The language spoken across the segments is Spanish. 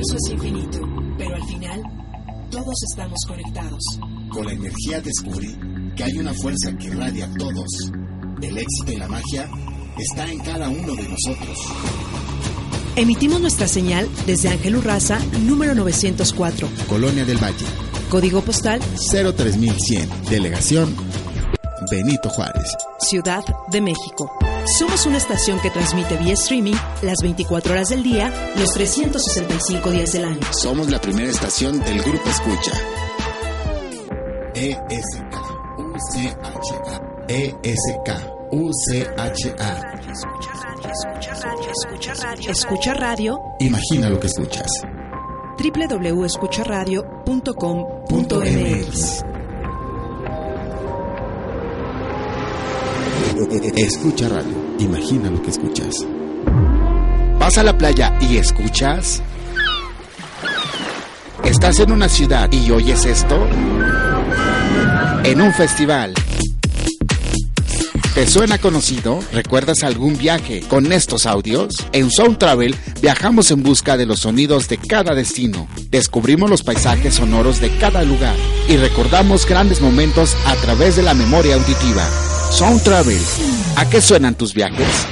Universo es infinito, pero al final todos estamos conectados. Con la energía descubrí que hay una fuerza que irradia a todos. El éxito y la magia está en cada uno de nosotros. Emitimos nuestra señal desde Ángel Urraza, número 904. Colonia del Valle. Código postal 03100. Delegación Benito Juárez. Ciudad de México. Somos una estación que transmite vía streaming las 24 horas del día, los 365 días del año. Somos la primera estación del Grupo Escucha. ESK UCHA. ESK UCHA. Escucha radio, escucha radio, escucha radio. Escucha radio. Imagina lo que escuchas. www.escucharadio.com.mx Escucha radio. Imagina lo que escuchas. ¿Vas a la playa y escuchas? ¿Estás en una ciudad y oyes esto? En un festival. ¿Te suena conocido? ¿Recuerdas algún viaje con estos audios? En Sound Travel viajamos en busca de los sonidos de cada destino. Descubrimos los paisajes sonoros de cada lugar y recordamos grandes momentos a través de la memoria auditiva. Sound Travel. ¿A qué suenan tus viajes?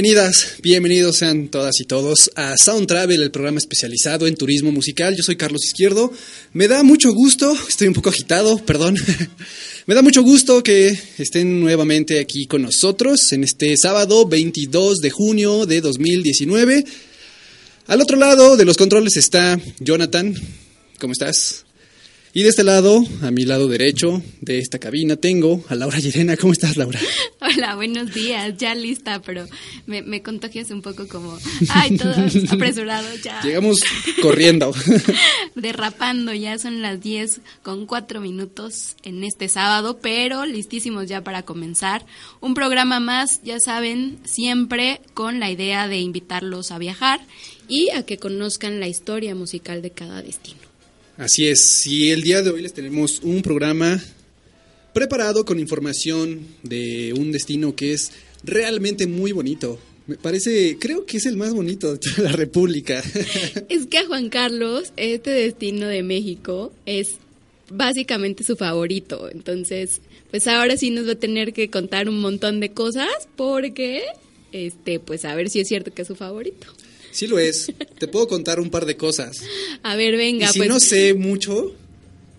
Bienvenidas, bienvenidos sean todas y todos a Sound Travel, el programa especializado en turismo musical. Yo soy Carlos Izquierdo. Me da mucho gusto, estoy un poco agitado, perdón. Me da mucho gusto que estén nuevamente aquí con nosotros en este sábado 22 de junio de 2019. Al otro lado de los controles está Jonathan. ¿Cómo estás? Y de este lado, a mi lado derecho de esta cabina, tengo a Laura Llerena. ¿Cómo estás, Laura? Hola, buenos días. Ya lista, pero me, me contagias un poco como, ay, todos apresurados ya. Llegamos corriendo. Derrapando, ya son las 10 con 4 minutos en este sábado, pero listísimos ya para comenzar. Un programa más, ya saben, siempre con la idea de invitarlos a viajar y a que conozcan la historia musical de cada destino. Así es, y el día de hoy les tenemos un programa preparado con información de un destino que es realmente muy bonito. Me parece, creo que es el más bonito de toda la República. Es que a Juan Carlos, este destino de México es básicamente su favorito. Entonces, pues ahora sí nos va a tener que contar un montón de cosas porque, este, pues a ver si es cierto que es su favorito. Sí lo es, te puedo contar un par de cosas. A ver, venga, y si pues. no sé mucho,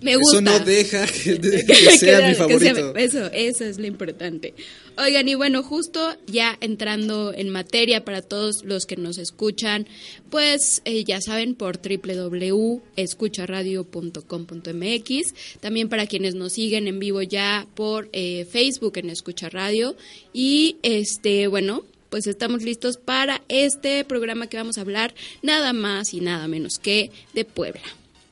me gusta. eso no deja que, de- que sea mi favorito. sea- eso, eso es lo importante. Oigan, y bueno, justo ya entrando en materia para todos los que nos escuchan, pues eh, ya saben, por www.escucharadio.com.mx, también para quienes nos siguen en vivo ya por eh, Facebook en Escucha Radio, y este, bueno, pues estamos listos para este programa que vamos a hablar nada más y nada menos que de Puebla.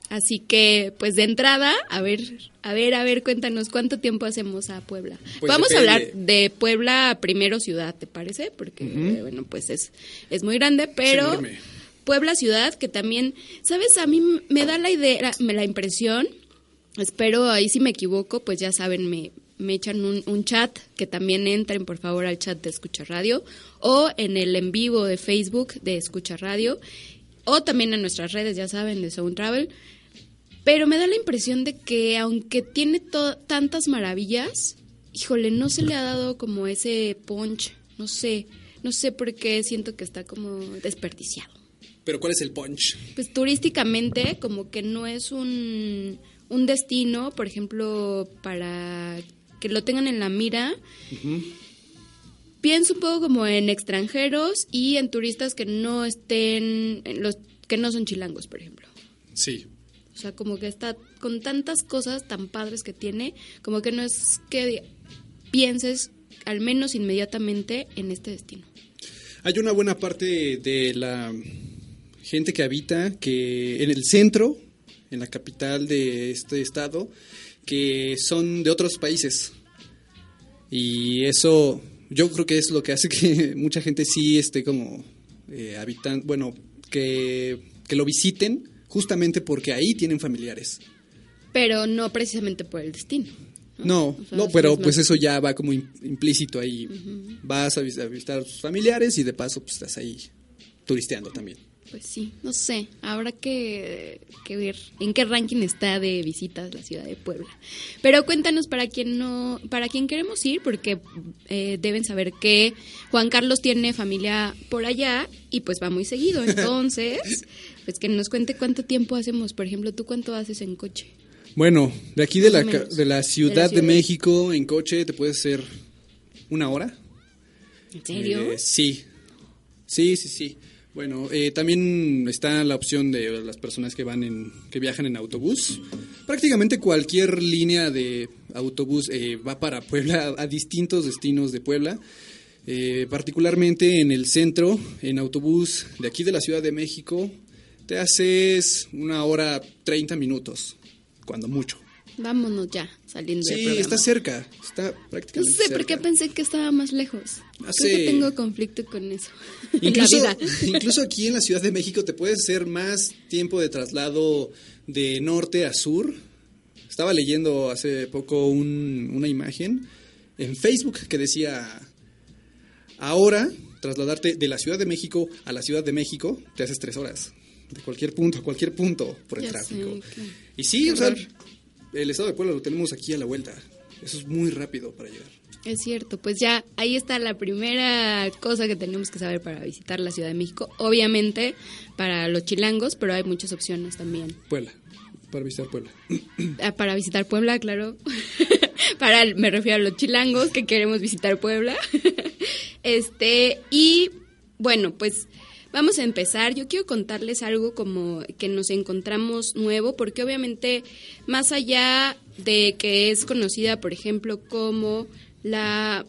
Así que, pues de entrada, a ver, a ver, a ver, cuéntanos cuánto tiempo hacemos a Puebla. Pues Vamos depende. a hablar de Puebla primero ciudad, ¿te parece? Porque, eh, bueno, pues es, es muy grande, pero. Puebla ciudad, que también, ¿sabes? A mí me da la idea, me la impresión, espero ahí si me equivoco, pues ya saben, me, me echan un, un chat, que también entren por favor al chat de Escucha Radio, o en el en vivo de Facebook de Escucha Radio, o también en nuestras redes, ya saben, de Sound Travel. Pero me da la impresión de que aunque tiene tantas maravillas, híjole, no se le ha dado como ese punch, no sé, no sé por qué siento que está como desperdiciado. Pero ¿cuál es el punch? Pues turísticamente como que no es un, un destino, por ejemplo, para que lo tengan en la mira. pienso un poco como en extranjeros y en turistas que no estén, los que no son chilangos, por ejemplo. Sí. O sea, como que está con tantas cosas tan padres que tiene, como que no es que pienses al menos inmediatamente en este destino. Hay una buena parte de la gente que habita que en el centro, en la capital de este estado, que son de otros países. Y eso yo creo que es lo que hace que mucha gente sí esté como eh, habitan, bueno, que, que lo visiten justamente porque ahí tienen familiares. Pero no precisamente por el destino. No, O sea, no, pero es pues eso ya va como im- implícito ahí. Vas a visitar a tus familiares y de paso pues estás ahí turisteando también. Pues sí, no sé, habrá que, que ver en qué ranking está de visitas la ciudad de Puebla. Pero cuéntanos para quien no, para quien queremos ir, porque eh, deben saber que Juan Carlos tiene familia por allá y pues va muy seguido. Entonces, pues que nos cuente cuánto tiempo hacemos. Por ejemplo, ¿tú cuánto haces en coche? Bueno, de aquí de la, de la Ciudad de. México en coche te puede ser una hora. ¿En serio? Eh, sí, sí, sí, sí. Bueno, eh, también está la opción de las personas que van en, que viajan en autobús. Prácticamente cualquier línea de autobús eh, va para Puebla, a distintos destinos de Puebla. Eh, particularmente en el centro, en autobús de aquí de la Ciudad de México, te haces una hora 30 minutos, cuando mucho. Vámonos ya, saliendo del Sí, programa. está cerca, está No prácticamente sé por qué cerca. pensé que estaba más lejos. Ah, Creo que tengo conflicto con eso. Incluso, incluso aquí en la Ciudad de México te puedes hacer más tiempo de traslado de norte a sur. Estaba leyendo hace poco un- una imagen en Facebook que decía, ahora trasladarte de la Ciudad de México a la Ciudad de México te haces tres horas. De cualquier punto a cualquier punto por el Ya tráfico. sé. Y sí, Qué o sea, horror. El estado de Puebla lo tenemos aquí a la vuelta. Eso es muy rápido para llegar. Es cierto, pues ya ahí está la primera cosa que tenemos que saber para visitar la Ciudad de México. Obviamente para los chilangos, pero hay muchas opciones también. Puebla, para visitar Puebla. Ah, Para visitar Puebla, claro. para me refiero a los chilangos que queremos visitar Puebla. este, y bueno, pues vamos a empezar. Yo quiero contarles algo como que nos encontramos nuevo, porque obviamente más allá de que es conocida, por ejemplo, como la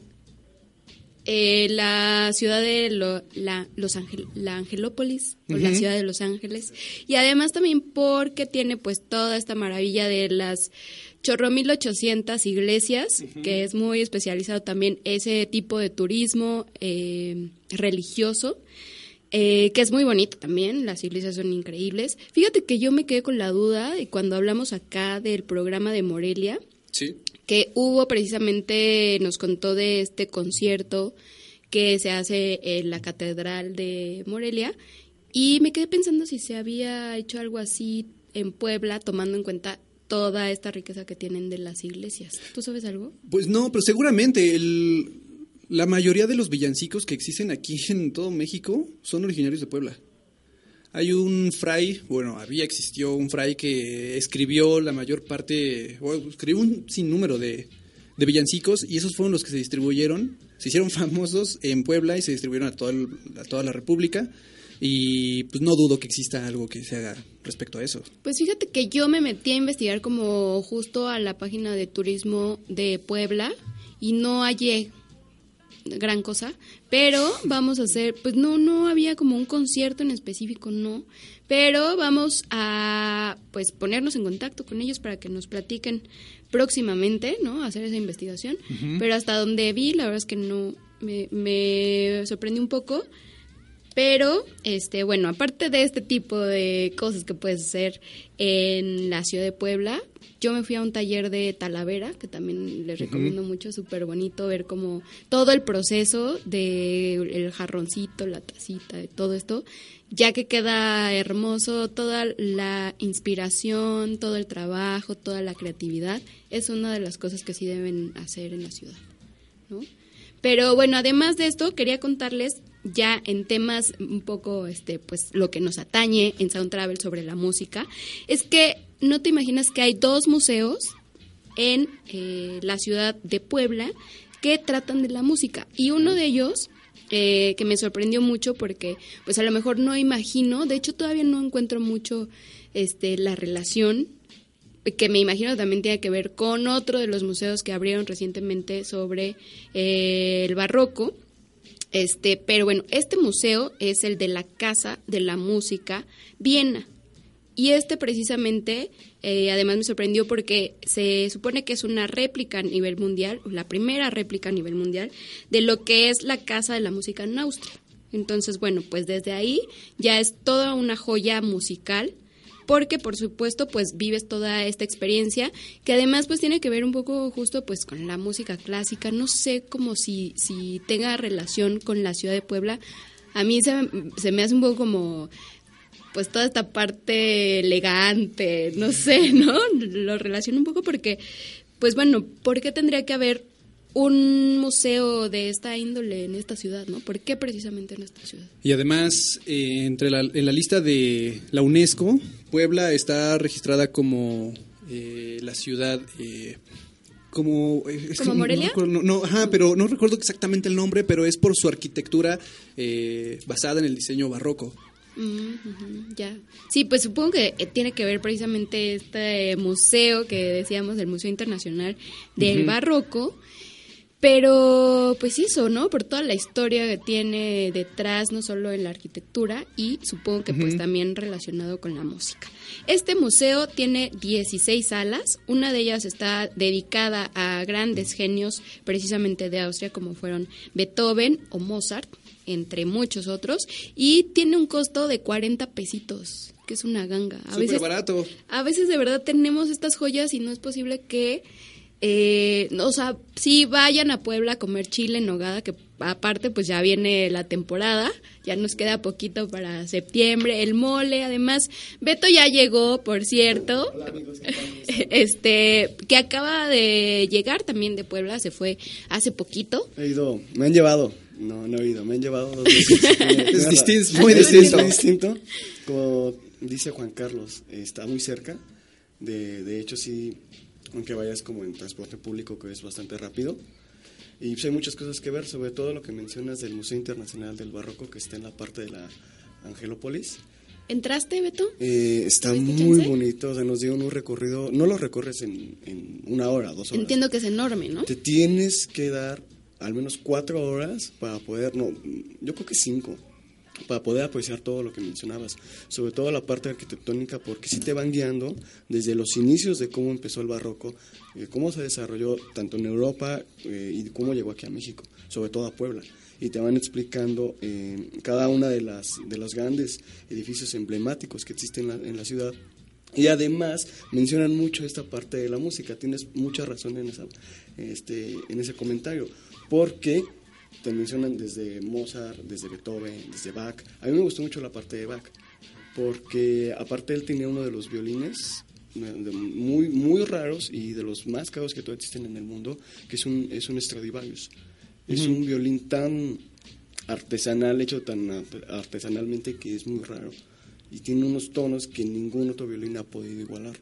eh, la ciudad de lo- la, Los Ángel, la Angelópolis o la ciudad de Los Ángeles. Y además también porque tiene pues toda esta maravilla de las chorro 1800 iglesias que es muy especializado también ese tipo de turismo eh, religioso eh, que es muy bonito también, las iglesias son increíbles. Fíjate que yo me quedé con la duda y cuando hablamos acá del programa de Morelia, Sí. que hubo precisamente, nos contó de este concierto que se hace en la Catedral de Morelia y me quedé pensando si se había hecho algo así en Puebla tomando en cuenta toda esta riqueza que tienen de las iglesias. ¿Tú sabes algo? Pues no, pero seguramente el, la mayoría de los villancicos que existen aquí en todo México son originarios de Puebla. Hay un fray, bueno, había, existió un fray que escribió la mayor parte, o escribió un sinnúmero de, de villancicos y esos fueron los que se distribuyeron, se hicieron famosos en Puebla y se distribuyeron a toda, el- a toda la República. Y pues no dudo que exista algo que se haga respecto a eso. Pues fíjate que yo me metí a investigar como justo a la página de turismo de Puebla y no hallé gran cosa, pero vamos a hacer, pues no, no había como un concierto en específico, no, pero vamos a pues ponernos en contacto con ellos para que nos platiquen próximamente, ¿no? Hacer esa investigación, pero hasta donde vi, la verdad es que no, me, me sorprendió un poco, pero, este, bueno, aparte de este tipo de cosas que puedes hacer en la ciudad de Puebla, yo me fui a un taller de Talavera, que también les recomiendo mucho, súper bonito ver como todo el proceso del el jarroncito, la tacita, de todo esto, ya que queda hermoso, toda la inspiración, todo el trabajo, toda la creatividad, es una de las cosas que sí deben hacer en la ciudad, ¿no? Pero bueno, además de esto, quería contarles ya en temas un poco, este, pues lo que nos atañe en Sound Travel sobre la música, es que no te imaginas que hay dos museos en eh, la ciudad de Puebla que tratan de la música. Y uno de ellos eh, que me sorprendió mucho porque pues a lo mejor no imagino, de hecho todavía no encuentro mucho este la relación que me imagino también tiene que ver con otro de los museos que abrieron recientemente sobre eh, el barroco. Este, pero bueno, este museo es el de la Casa de la Música Viena. Y este precisamente, eh, además me sorprendió porque se supone que es una réplica a nivel mundial, la primera réplica a nivel mundial, de lo que es la Casa de la Música en Austria. Entonces, bueno, pues desde ahí ya es toda una joya musical porque por supuesto pues vives toda esta experiencia que además pues tiene que ver un poco justo pues con la música clásica, no sé como si, si tenga relación con la ciudad de Puebla, a mí se, se me hace un poco como pues toda esta parte elegante, no sé, ¿no? Lo relaciono un poco porque, pues bueno, ¿por qué tendría que haber un museo de esta índole en esta ciudad, ¿no? ¿Por qué precisamente en esta ciudad? Y además, eh, entre la, en la lista de la UNESCO, Puebla está registrada como eh, la ciudad... Eh, como, eh, ¿Como Morelia? No, no, ajá, pero no recuerdo exactamente el nombre, pero es por su arquitectura eh, basada en el diseño barroco. Mm, ya. Sí, pues supongo que eh, tiene que ver precisamente este museo que decíamos, el Museo Internacional del Barroco, pero pues eso, ¿no? Por toda la historia que tiene detrás, no solo en la arquitectura y supongo que pues también relacionado con la música. Este museo tiene 16 salas, una de ellas está dedicada a grandes genios precisamente de Austria como fueron Beethoven o Mozart, entre muchos otros, y tiene un costo de 40 pesitos, que es una ganga. A Súper veces barato. a veces de verdad tenemos estas joyas y no es posible que, eh, o sea, sí vayan a Puebla a comer chile en nogada, que aparte pues ya viene la temporada, ya nos queda poquito para septiembre, el mole, además, Beto ya llegó, por cierto, este, que acaba de llegar también de Puebla, se fue hace poquito. He ido, me han llevado, no, no he ido, me han llevado dos veces. Es distinto, muy distinto. muy distinto. Como dice Juan Carlos, está muy cerca. De, de hecho, sí, aunque vayas como en transporte público, que es bastante rápido. Y pues hay muchas cosas que ver, sobre todo lo que mencionas del Museo Internacional del Barroco, que está en la parte de la Angelópolis. ¿Entraste, Beto? Eh, está ¿Tuviste muy chance? bonito, o sea, nos dieron un recorrido, no lo recorres en, en una hora, dos horas. Entiendo que es enorme, ¿no? Te tienes que dar al menos cuatro horas para poder, no, yo creo que cinco, para poder apreciar todo lo que mencionabas, sobre todo la parte arquitectónica, porque sí te van guiando desde los inicios de cómo empezó el barroco, eh, cómo se desarrolló tanto en Europa eh, y cómo llegó aquí a México, sobre todo a Puebla. Y te van explicando eh, cada una de las de los grandes edificios emblemáticos que existen en la, ciudad y además mencionan mucho esta parte de la música. Tienes mucha razón en, este, en ese comentario. Porque te mencionan desde Mozart, desde Beethoven, desde Bach. A mí me gustó mucho la parte de Bach. Porque aparte él tenía uno de los violines eh, muy, muy raros y de los más caros que todavía existen en el mundo, que es un, es un Stradivarius. Es un violín tan artesanal, hecho tan art- artesanalmente que es muy raro. Y tiene unos tonos que ningún otro violín ha podido igualar.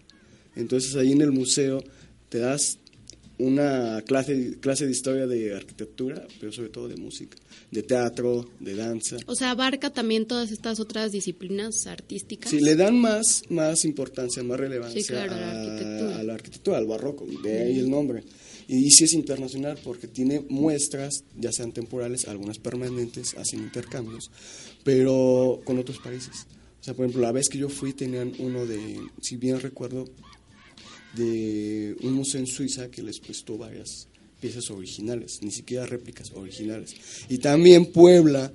Entonces ahí en el museo te das una clase, clase de historia de arquitectura, pero sobre todo de música, de teatro, de danza. O sea, abarca también todas estas otras disciplinas artísticas. Sí, le dan más, más importancia, más relevancia Sí, claro, a la arquitectura. a la arquitectura, al barroco, de ahí el nombre. Y, sí es internacional porque tiene muestras, ya sean temporales, algunas permanentes, hacen intercambios, pero con otros países. O sea, por ejemplo, la vez que yo fui tenían uno de, si bien recuerdo, de un museo en Suiza que les prestó varias piezas originales, ni siquiera réplicas originales. Y también Puebla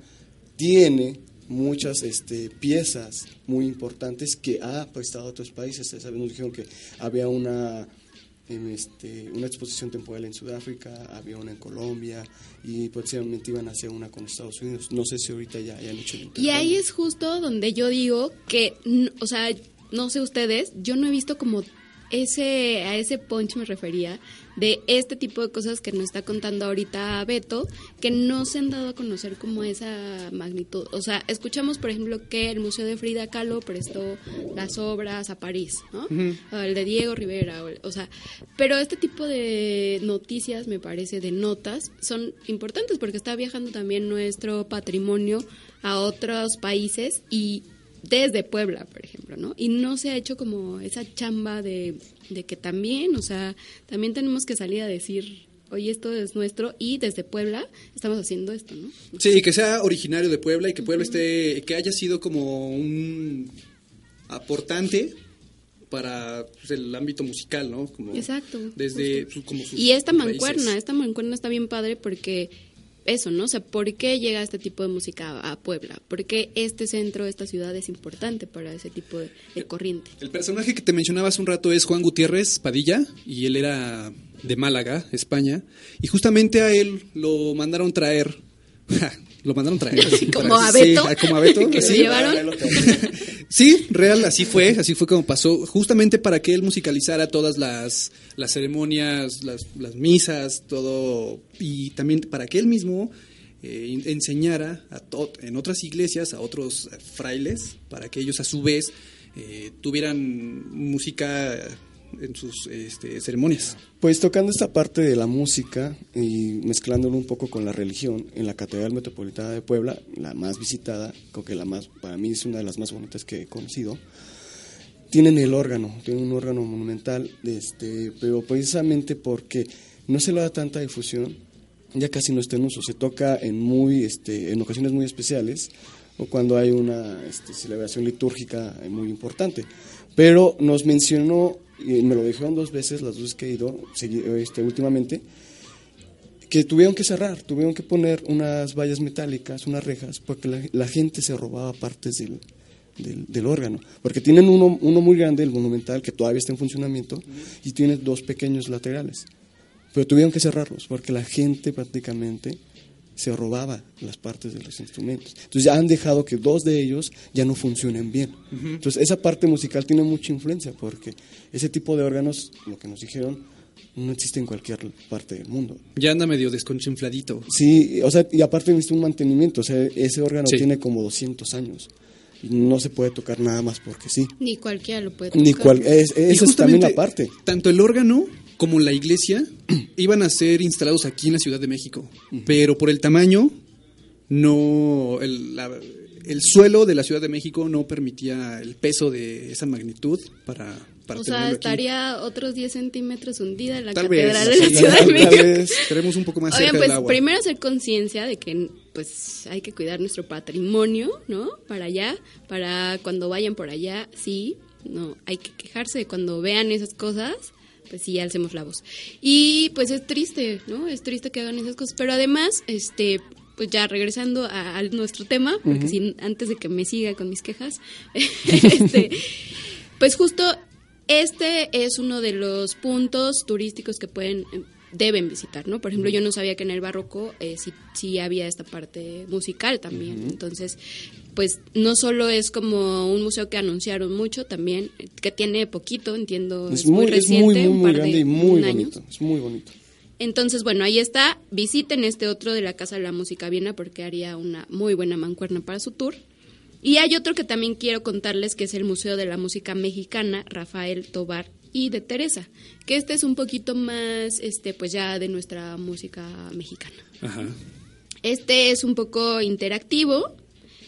tiene muchas este, piezas muy importantes que ha prestado a otros países. Ya saben, nos dijeron que había una, em, este, una exposición temporal en Sudáfrica, había una en Colombia y próximamente iban a hacer una con Estados Unidos. No sé si ahorita ya hayan hecho el Y ahí es justo donde yo digo que, o sea, no sé ustedes, yo no he visto como ese, a ese punch me refería de este tipo de cosas que nos está contando ahorita Beto, que no se han dado a conocer como esa magnitud. O sea, escuchamos, por ejemplo, que el Museo de Frida Kahlo prestó las obras a París, ¿no? O el de Diego Rivera, o, o sea, pero este tipo de noticias, me parece, de notas, son importantes porque está viajando también nuestro patrimonio a otros países y desde Puebla, por ejemplo, ¿no? Y no se ha hecho como esa chamba de, de que también, o sea, también tenemos que salir a decir, oye, esto es nuestro y desde Puebla estamos haciendo esto, ¿no? Sí, que sea originario de Puebla y que Puebla esté, que haya sido como un aportante para pues, el ámbito musical, ¿no? Como Exacto, Desde su- como sus Y esta raíces. mancuerna, esta mancuerna está bien padre porque eso, ¿no? O sea, ¿por qué llega este tipo de música a, Puebla? ¿Por qué este centro, esta ciudad es importante para ese tipo de, corriente? El personaje que te mencionaba un rato es Juan Gutiérrez Padilla y él era de Málaga, España, y justamente a él lo mandaron traer. lo mandaron traer. así, ¿Como a sí, Beto? como a Beto, ¿Que lo sí. llevaron? Sí, real, así fue, así fue como pasó, justamente para que él musicalizara todas las, las ceremonias, las, las misas, todo, y también para que él mismo eh, enseñara a en otras iglesias, a otros frailes, para que ellos a su vez eh, tuvieran música en sus este, ceremonias. Pues tocando esta parte de la música y mezclándolo un poco con la religión, en la Catedral Metropolitana de Puebla, la más visitada, creo que la más, para mí es una de las más bonitas que he conocido, tienen el órgano, tienen un órgano monumental, este, pero precisamente porque no se le da tanta difusión, ya casi no está en uso, se toca en muy, este, en ocasiones muy especiales o cuando hay una este, celebración litúrgica muy importante. Pero nos mencionó, y me lo dijeron dos veces, las dos que he ido este, últimamente, que tuvieron que cerrar, tuvieron que poner unas vallas metálicas, unas rejas, porque la, gente se robaba partes del, del, del órgano. Porque tienen uno, uno muy grande, el monumental, que todavía está en funcionamiento, y tiene dos pequeños laterales. Pero tuvieron que cerrarlos, porque la gente prácticamente se robaba las partes de los instrumentos. Entonces ya han dejado que dos de ellos ya no funcionen bien. Entonces esa parte musical tiene mucha influencia, porque ese tipo de órganos, lo que nos dijeron, no existe en cualquier parte del mundo. Ya anda medio desconchinfladito. Sí, o sea, y aparte necesita un mantenimiento, o sea, ese órgano Sí. tiene como 200 años y no se puede tocar nada más porque sí. Ni cualquiera lo puede Ni tocar. cual, es, Y esa es también la parte. Tanto el órgano como la iglesia iban a ser instalados aquí en la Ciudad de México, pero por el tamaño, no el, la- el suelo de la Ciudad de México no permitía el peso de esa magnitud para, para O sea, aquí. estaría otros 10 centímetros hundida en la Tal vez, catedral de la Ciudad de tal México. vez. Estaremos un poco más Oigan, cerca pues del agua. primero hacer conciencia de que pues hay que cuidar nuestro patrimonio, ¿no? Para allá, para cuando vayan por allá, sí, no, hay que quejarse de cuando vean esas cosas, pues sí, alcemos la voz. Y pues es triste, ¿no? Es triste que hagan esas cosas, pero además, este, pues ya regresando a, a nuestro tema, porque si, antes de que me siga con mis quejas, este, pues justo este es uno de los puntos turísticos que pueden deben visitar, ¿no? Por ejemplo, yo no sabía que en el barroco eh, sí, sí había esta parte musical también. Entonces, pues no solo es como un museo que anunciaron mucho, también que tiene poquito, entiendo, es, Es muy, es reciente, muy, muy, un muy par grande de y muy bonito. Es muy bonito. Entonces, bueno, ahí está. Visiten este otro de la Casa de la Música Viena porque haría una muy buena mancuerna para su tour. Y hay otro que también quiero contarles que es el Museo de la Música Mexicana, Rafael Tobar y de Teresa, que este es un poquito más, este, pues ya de nuestra música mexicana. Ajá. Este es un poco interactivo,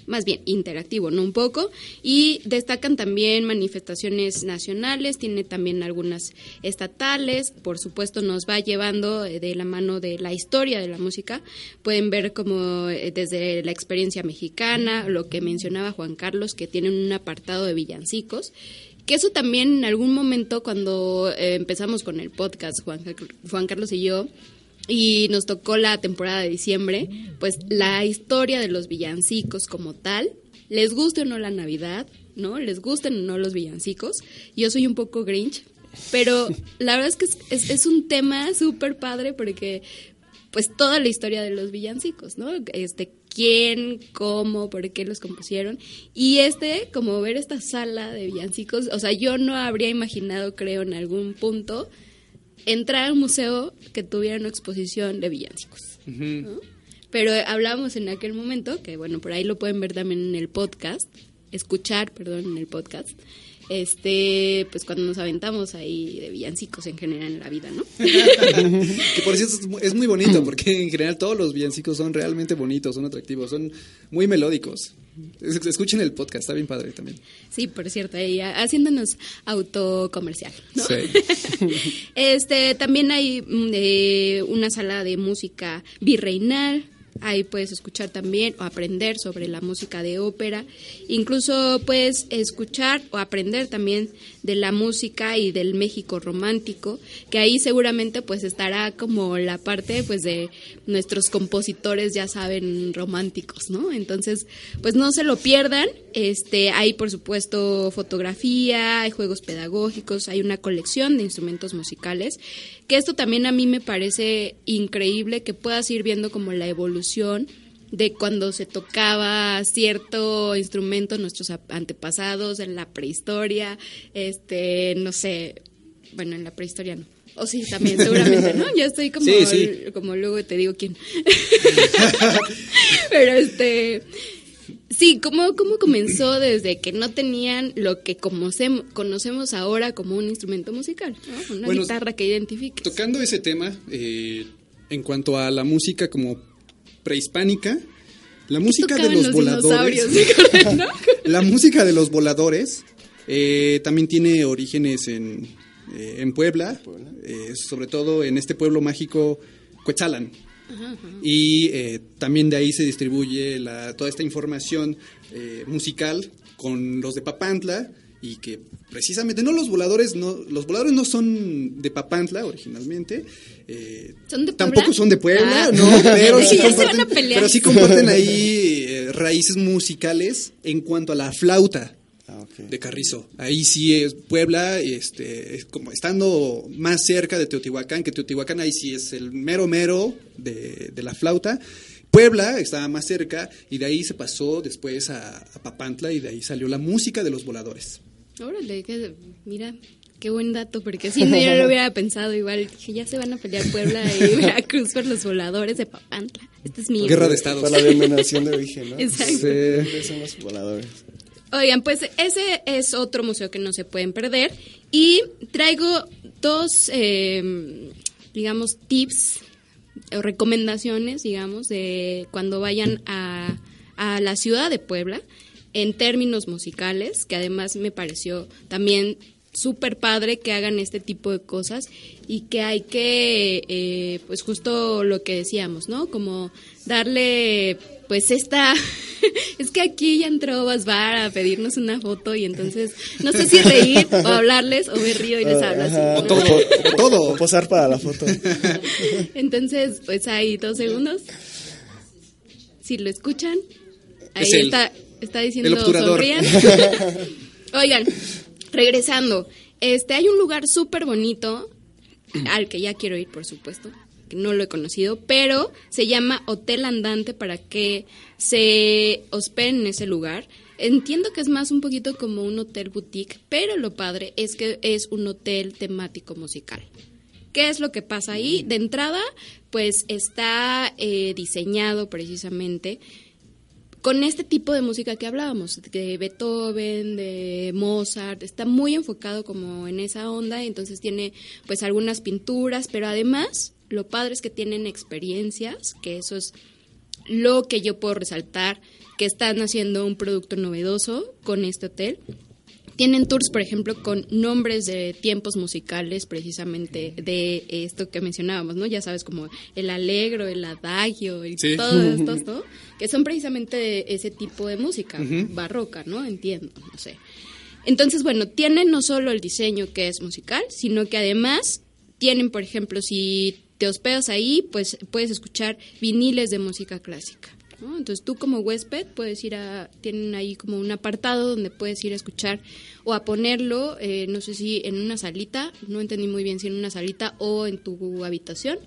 más bien interactivo, no un poco, y destacan también manifestaciones nacionales, tiene también algunas estatales, por supuesto nos va llevando eh, de la mano de la historia de la música, pueden ver como eh, desde la experiencia mexicana, lo que mencionaba Juan Carlos, que tienen un apartado de villancicos, que eso también en algún momento cuando eh, empezamos con el podcast, Juan, Juan Carlos y yo, y nos tocó la temporada de diciembre, pues la historia de los villancicos como tal, les guste o no la Navidad, ¿no? Les gusten o no los villancicos. Yo soy un poco Grinch, pero la verdad es que es, es- es un tema súper padre porque pues toda la historia de los villancicos, ¿no? Este, quién, cómo, por qué los compusieron. Y este, como ver esta sala de villancicos, o sea, yo no habría imaginado, creo, en algún punto, entrar a un museo que tuviera una exposición de villancicos. ¿no? Pero hablábamos en aquel momento, que bueno, por ahí lo pueden ver también en el podcast, escuchar, perdón, en el podcast, este, pues cuando nos aventamos ahí de villancicos en general en la vida, ¿no? que por cierto es mu- es muy bonito, porque en general todos los villancicos son realmente bonitos, son atractivos, son muy melódicos. Es- Escuchen el podcast, está bien padre también. Sí, por cierto, ahí haciéndonos autocomercial, ¿no? Sí. Este, también hay mm, eh, una sala de música virreinal. Ahí puedes escuchar también o aprender sobre la música de ópera. Incluso puedes escuchar o aprender también de la música y del México romántico, que ahí seguramente pues estará como la parte pues de nuestros compositores, ya saben, románticos, ¿no? Entonces, pues no se lo pierdan. Este, hay por supuesto fotografía, hay juegos pedagógicos, hay una colección de instrumentos musicales, que esto también a mí me parece increíble que puedas ir viendo como la evolución de cuando se tocaba cierto instrumento nuestros antepasados en la prehistoria, este, no sé, bueno, en la prehistoria no. O sí, también, seguramente, ¿no? Ya estoy como, Sí, sí. como luego te digo quién. Pero este, sí, ¿cómo, ¿cómo comenzó desde que no tenían lo que conocem- conocemos ahora como un instrumento musical? ¿no? Una Bueno, guitarra que identifique. Tocando ese tema, eh, en cuanto a la música como prehispánica, la música de los, los voladores, la música de los voladores eh, también tiene orígenes en, eh, en Puebla, eh, sobre todo en este pueblo mágico Cuetzalan. Y eh, también de ahí se distribuye la, toda esta información eh, musical con los de Papantla y que precisamente no los voladores no los voladores no son de Papantla originalmente eh, ¿Son de Puebla? tampoco son de Puebla Ah. no pero sí, comparten, a pelear. pero sí comparten ahí eh, raíces musicales en cuanto a la flauta Ah, de Carrizo. Ahí sí es Puebla, este, es como estando más cerca de Teotihuacán, que Teotihuacán ahí sí es el mero mero de, de la flauta. Puebla estaba más cerca y de ahí se pasó después a, a Papantla y de ahí salió la música de los voladores. Órale, que- mira, qué buen dato, porque si no, yo no lo hubiera pensado igual. Dije, ya se van a pelear Puebla y Veracruz por los voladores de Papantla. Este es mío. Guerra de estados. Por la denominación de origen, ¿no? Exacto. Sí. Son los voladores. Oigan, pues ese es otro museo que no se pueden perder. Y traigo dos, eh, digamos, tips o recomendaciones, digamos, de cuando vayan a, a la ciudad de Puebla en términos musicales, que además me pareció también súper padre que hagan este tipo de cosas y que hay que, eh, pues justo lo que decíamos, ¿no? Como darle, pues esta, es que aquí ya entró Basbar a pedirnos una foto y entonces no sé si reír o hablarles o me río y les hablo así. Ajá. ¿no? Todo, O todo. posar para la foto. Entonces, pues ahí dos segundos. Si lo escuchan, ahí Es él. Está, diciendo sonrían. Oigan, regresando, este hay un lugar súper bonito al que ya quiero ir, por supuesto, que no lo he conocido, pero se llama Hotel Andante para que se hospeden en ese lugar. Entiendo que es más un poquito como un hotel boutique, pero lo padre es que es un hotel temático musical. ¿Qué es lo que pasa ahí? De entrada, pues está eh, diseñado precisamente con este tipo de música que hablábamos, de Beethoven, de Mozart, está muy enfocado como en esa onda, entonces tiene pues algunas pinturas, pero además lo padre es que tienen experiencias, que eso es lo que yo puedo resaltar, que están haciendo un producto novedoso con este hotel. Tienen tours, por ejemplo, con nombres de tiempos musicales, precisamente de esto que mencionábamos, ¿no? Ya sabes, como el alegro, el adagio y Sí. todo esto, ¿no? Que son precisamente de ese tipo de música, barroca, ¿no? Entiendo, no sé. Entonces, bueno, tienen no solo el diseño que es musical, sino que además tienen, por ejemplo, si te hospedas ahí, pues puedes escuchar viniles de música clásica. ¿No? Entonces tú como huésped puedes ir a, tienen ahí como un apartado donde puedes ir a escuchar o a ponerlo, eh, no sé si en una salita, no entendí muy bien si en una salita o en tu habitación.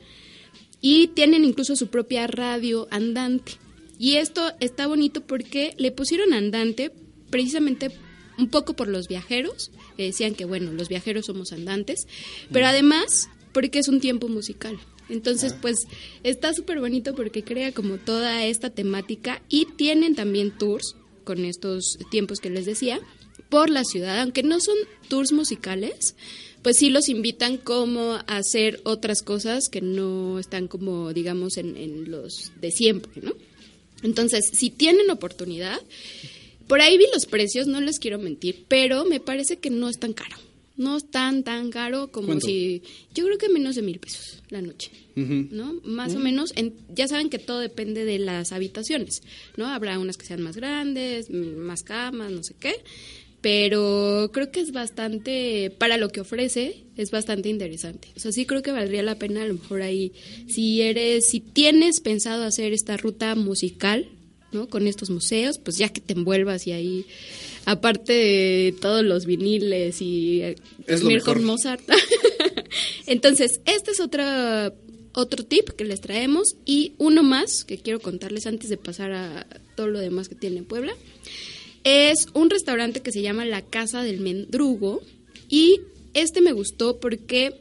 y tienen incluso su propia radio andante. Y esto está bonito porque le pusieron andante precisamente un poco por los viajeros, decían que bueno, los viajeros somos andantes, pero además porque es un tiempo musical. Entonces, pues está súper bonito porque crea como toda esta temática y tienen también tours con estos tiempos que les decía por la ciudad, aunque no son tours musicales, pues sí los invitan como a hacer otras cosas que no están como, digamos, en, en los de siempre, ¿no? Entonces, si tienen oportunidad, por ahí vi los precios, no les quiero mentir, pero me parece que no es tan caro. No es tan, tan caro como si... Yo creo que menos de mil pesos la noche, ¿no? Más o menos, en, ya saben que todo depende de las habitaciones, ¿no? Habrá unas que sean más grandes, más camas, no sé qué, pero creo que es bastante, para lo que ofrece, es bastante interesante. O sea, sí creo que valdría la pena a lo mejor ahí, si eres, si tienes pensado hacer esta ruta musical, ¿no? Con estos museos, pues ya que te envuelvas y ahí, aparte de todos los viniles y Es lo mejor. Mozart. Entonces, este es otra, otro tip que les traemos y uno más que quiero contarles antes de pasar a todo lo demás que tiene Puebla. Es un restaurante que se llama La Casa del Mendrugo y este me gustó porque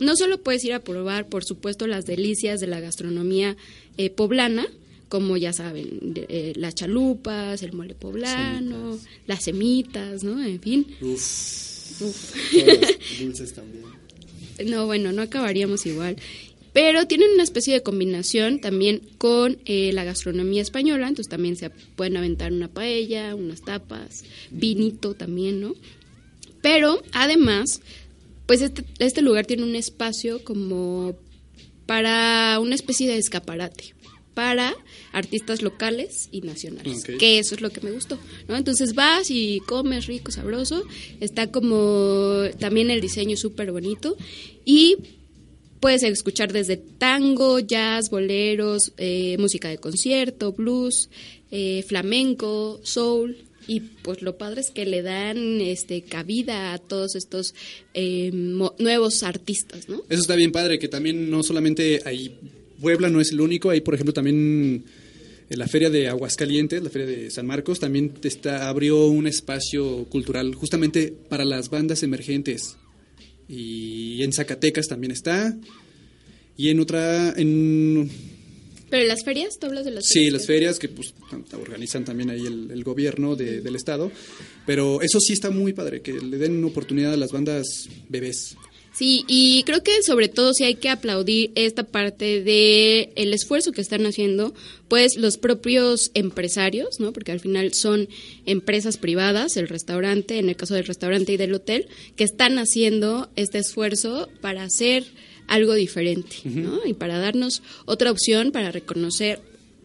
no solo puedes ir a probar, por supuesto, las delicias de la gastronomía eh, poblana, como ya saben, de- eh, las chalupas, el mole poblano, las semitas, ¿no? En fin. Uf, Uf. los dulces también. No, bueno, no acabaríamos igual. Pero tienen una especie de combinación también con eh, la gastronomía española, entonces también se pueden aventar una paella, unas tapas, vinito también, ¿no? Pero además, pues este, este lugar tiene un espacio como para una especie de escaparate para artistas locales y nacionales, que eso es lo que me gustó, ¿no? Entonces vas y comes rico, sabroso, está como también el diseño súper bonito y puedes escuchar desde tango, jazz, boleros, eh, música de concierto, blues, eh, flamenco, soul y pues lo padre es que le dan este cabida a todos estos eh, mo- nuevos artistas, ¿no? Eso está bien padre, que también no solamente hay Puebla no es el único, hay por ejemplo también en la feria de Aguascalientes, la feria de San Marcos, también está, abrió un espacio cultural justamente para las bandas emergentes. Y en Zacatecas también está. Y en otra, en Pero las ferias, ¿tú hablas de las Sí, ferias? las ferias que pues organizan también ahí el, el gobierno de- del estado, pero eso sí está muy padre, que le den oportunidad a las bandas bebés. Sí, y creo que sobre todo sí hay que aplaudir esta parte de el esfuerzo que están haciendo, pues los propios empresarios, ¿no? Porque al final son empresas privadas, el restaurante, en el caso del restaurante y del hotel, que están haciendo este esfuerzo para hacer algo diferente, ¿no? Y para darnos otra opción para reconocer,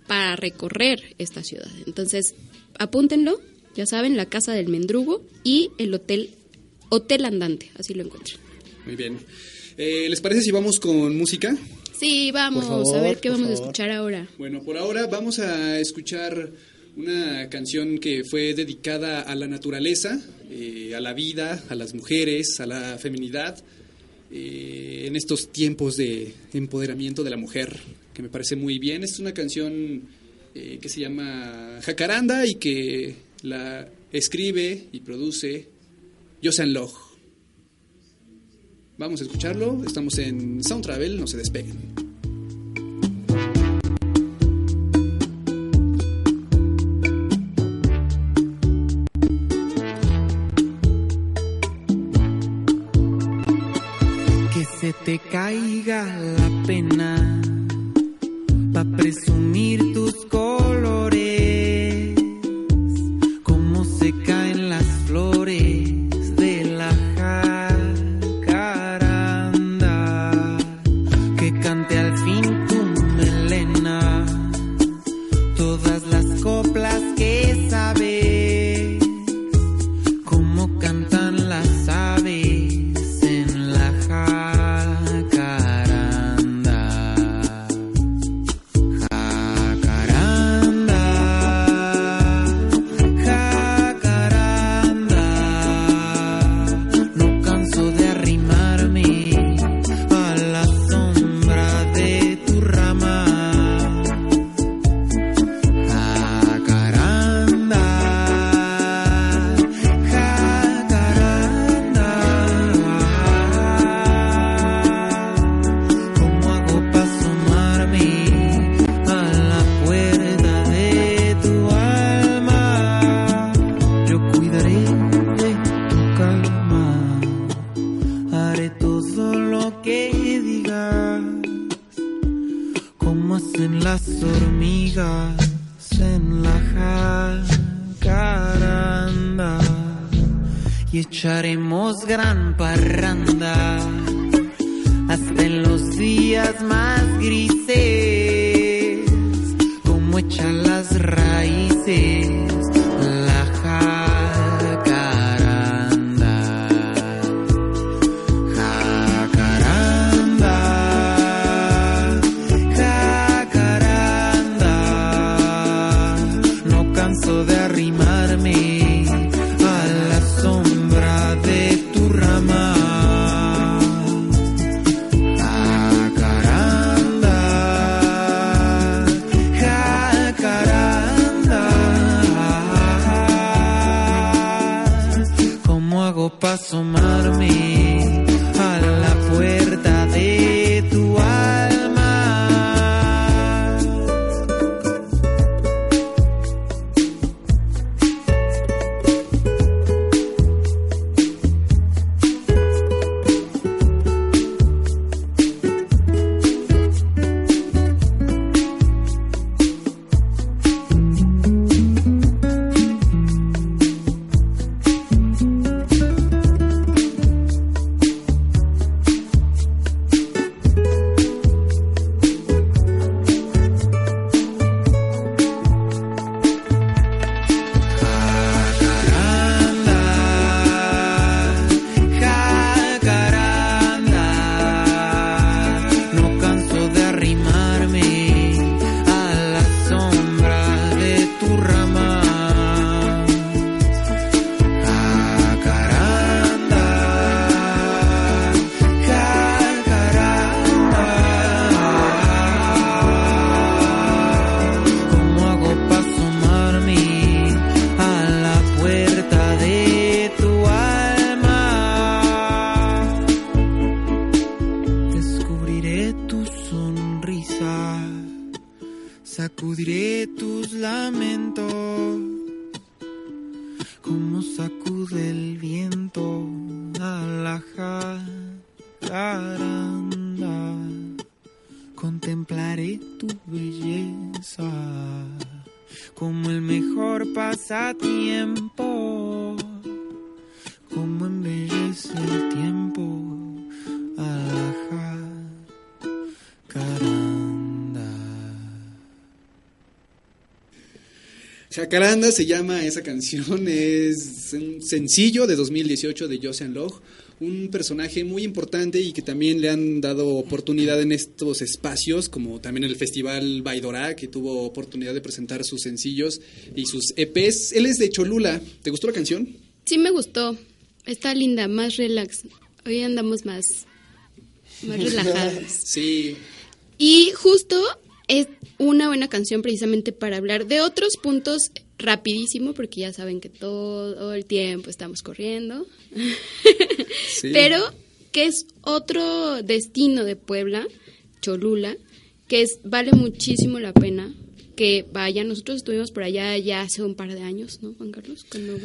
para recorrer esta ciudad. Entonces, apúntenlo, ya saben, la Casa del Mendrugo y el hotel Hotel Andante, así lo encuentran. Muy bien. Eh, ¿Les parece si vamos con música? Sí, vamos favor, a ver qué vamos a escuchar ahora. Bueno, por ahora vamos a escuchar una canción que fue dedicada a la naturaleza, eh, a la vida, a las mujeres, a la feminidad, eh, en estos tiempos de empoderamiento de la mujer, que me parece muy bien. Es una canción eh, que se llama Jacaranda y que la escribe y produce Josan Log. Vamos a escucharlo, estamos en Sound Travel, no se despeguen. que se te caiga la pena pa presumir Se llama esa canción, es un sencillo de 2018 de Josean Log, un personaje muy importante y que también le han dado oportunidad en estos espacios, como también el Festival Baidorá, que tuvo oportunidad de presentar sus sencillos y sus EPs. Él es de Cholula, ¿te gustó la canción? Sí me gustó. Está linda, más relax. Hoy andamos más, más relajados. Sí, Y justo es una buena canción precisamente para hablar de otros puntos rapidísimo, porque ya saben que todo el tiempo estamos corriendo. sí. Pero que es otro destino de Puebla, Cholula, que es vale muchísimo la pena que vayan. Nosotros estuvimos por allá ya hace un par de años, ¿no, Juan Carlos? Cuando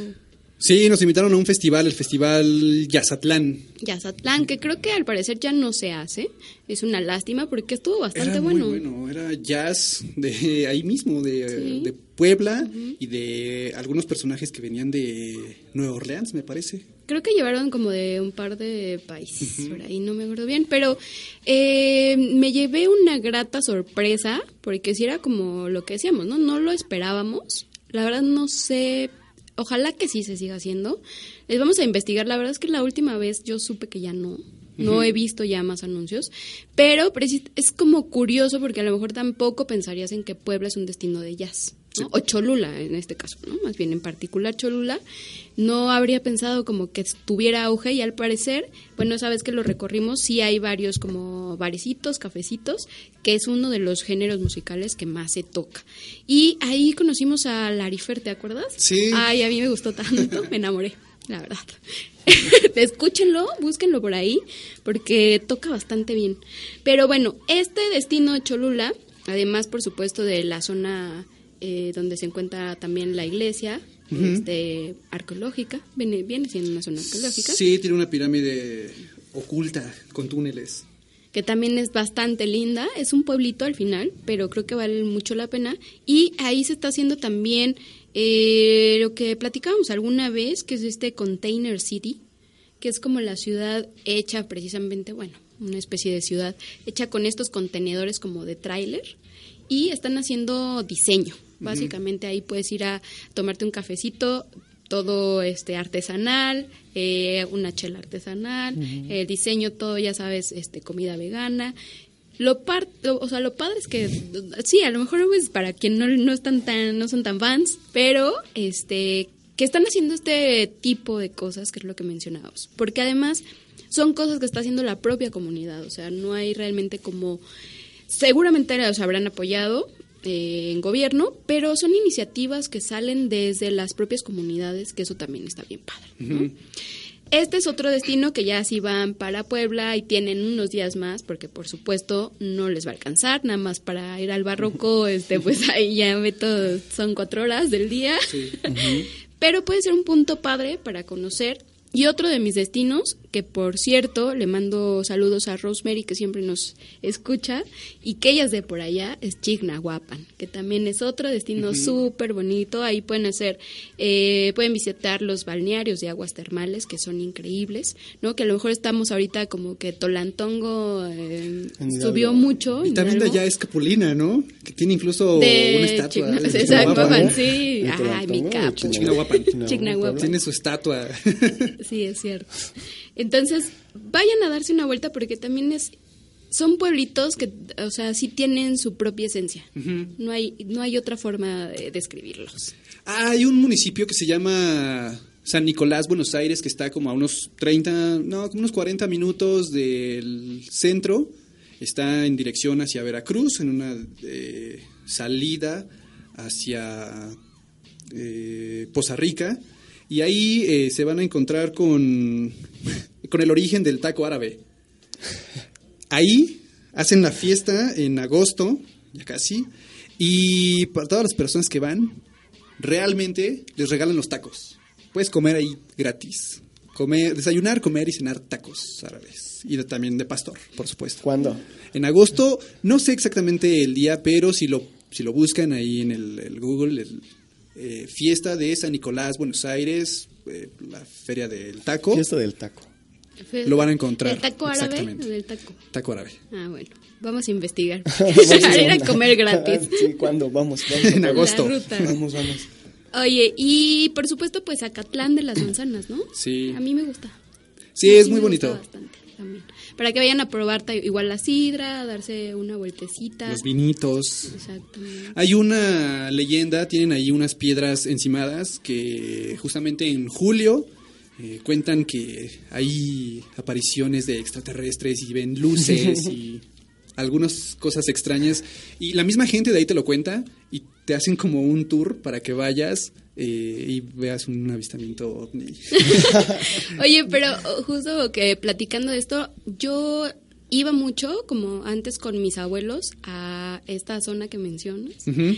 Sí, nos invitaron a un festival, el Festival Yazatlán. Yazatlán, que creo que al parecer ya no se hace. Es una lástima porque estuvo bastante Era bueno. muy bueno, era jazz de ahí mismo, de, Sí. de Puebla y de algunos personajes que venían de Nueva Orleans, me parece. Creo que llevaron como de un par de países, por ahí no me acuerdo bien, pero eh, me llevé una grata sorpresa, porque si era como lo que decíamos, ¿no? No lo esperábamos. La verdad no sé, ojalá que sí se siga haciendo. Les vamos a investigar, la verdad es que la última vez yo supe que ya no. No he visto ya más anuncios, pero es como curioso porque a lo mejor tampoco pensarías en que Puebla es un destino de jazz. ¿no? O Cholula en este caso, ¿no? Más bien en particular Cholula, no habría pensado como que tuviera auge y al parecer, bueno, esa vez que lo recorrimos, sí hay varios como barecitos, cafecitos, que es uno de los géneros musicales que más se toca. Y ahí conocimos a Larifer, ¿te acuerdas? Sí. Ay, a mí me gustó tanto, me enamoré, la verdad. Escúchenlo, búsquenlo por ahí, porque toca bastante bien. Pero bueno, este destino de Cholula, además, por supuesto, de la zona eh, donde se encuentra también la iglesia este, arqueológica, viene, viene siendo una zona arqueológica, Sí, tiene una pirámide oculta con túneles. que también es bastante linda. Es un pueblito al final, pero creo que vale mucho la pena. Y ahí se está haciendo también Eh, lo que platicábamos alguna vez, que es este Container City, que es como la ciudad hecha precisamente, bueno, una especie de ciudad hecha con estos contenedores como de tráiler y están haciendo diseño. Básicamente ahí puedes ir a tomarte un cafecito, todo este artesanal, eh, una chela artesanal, el diseño todo ya sabes, este comida vegana. Lo par, lo- o sea, lo padre es que sí, a lo mejor pues para quien no, no están tan no son tan fans, pero este que están haciendo este tipo de cosas, que es lo que mencionábamos, porque además son cosas que está haciendo la propia comunidad, o sea, no hay realmente como seguramente los habrán apoyado eh, en gobierno, pero son iniciativas que salen desde las propias comunidades, que eso también está bien padre. ¿no? Este es otro destino que ya si van para Puebla y tienen unos días más, porque por supuesto no les va a alcanzar, nada más para ir al barroco, este, pues ahí ya ve todo, son cuatro horas del día. Pero puede ser un punto padre para conocer. Y otro de mis destinos, que por cierto, le mando saludos a Rosemary, que siempre nos escucha, y que ella es de por allá, es Chignahuapan, que también es otro destino súper bonito. Ahí pueden hacer, eh, pueden visitar los balnearios de aguas termales, que son increíbles, ¿no? Que a lo mejor estamos ahorita como que Tolantongo eh, subió mucho. Y también de allá es Capulina, ¿no? Que tiene incluso De una estatua. Chigna- de Chignahuapan. Sí. ¿De Ay, mi capo. Chignahuapan. Chignahuapan. Tiene su estatua. Sí, es cierto. Entonces, vayan a darse una vuelta porque también es son pueblitos que, o sea, sí tienen su propia esencia. No hay no hay otra forma de describirlos. Ah, hay un municipio que se llama San Nicolás, Buenos Aires, que está como a unos 30, no, como unos 40 minutos del centro. Está en dirección hacia Veracruz, en una eh, salida hacia eh, Poza Rica. Y ahí eh, se van a encontrar con, con el origen del taco árabe. Ahí hacen la fiesta en agosto, ya casi, y para todas las personas que van, realmente les regalan los tacos. Puedes comer ahí gratis. Comer, desayunar, comer y cenar tacos árabes. Y de- también de pastor, por supuesto. ¿Cuándo? En agosto, no sé exactamente el día, pero si lo, si lo buscan ahí en el, el Google, el, eh, fiesta de San Nicolás, Buenos Aires, eh, la feria del taco, Fiesta del taco. Lo van a encontrar, ¿El taco árabe exactamente. o del taco? taco árabe. Ah, bueno. Vamos a investigar. Vamos a ir a comer gratis. sí, ¿cuándo? Vamos, vamos. En agosto. Vamos, vamos. Oye, y por supuesto, pues Acatlán de las Manzanas, ¿no? Sí. A mí me gusta. Sí, es me muy gusta bonito. bastante también. Para que vayan a probar igual la sidra, darse una vueltecita. Los vinitos. Exactamente. Hay una leyenda, tienen ahí unas piedras encimadas que justamente en julio eh, cuentan que hay apariciones de extraterrestres y ven luces y algunas cosas extrañas. Y la misma gente de ahí te lo cuenta y te hacen como un tour para que vayas eh, y veas un avistamiento ovni. Oye, pero oh, justo que platicando de esto, yo iba mucho, como antes con mis abuelos, a esta zona que mencionas. Ujú.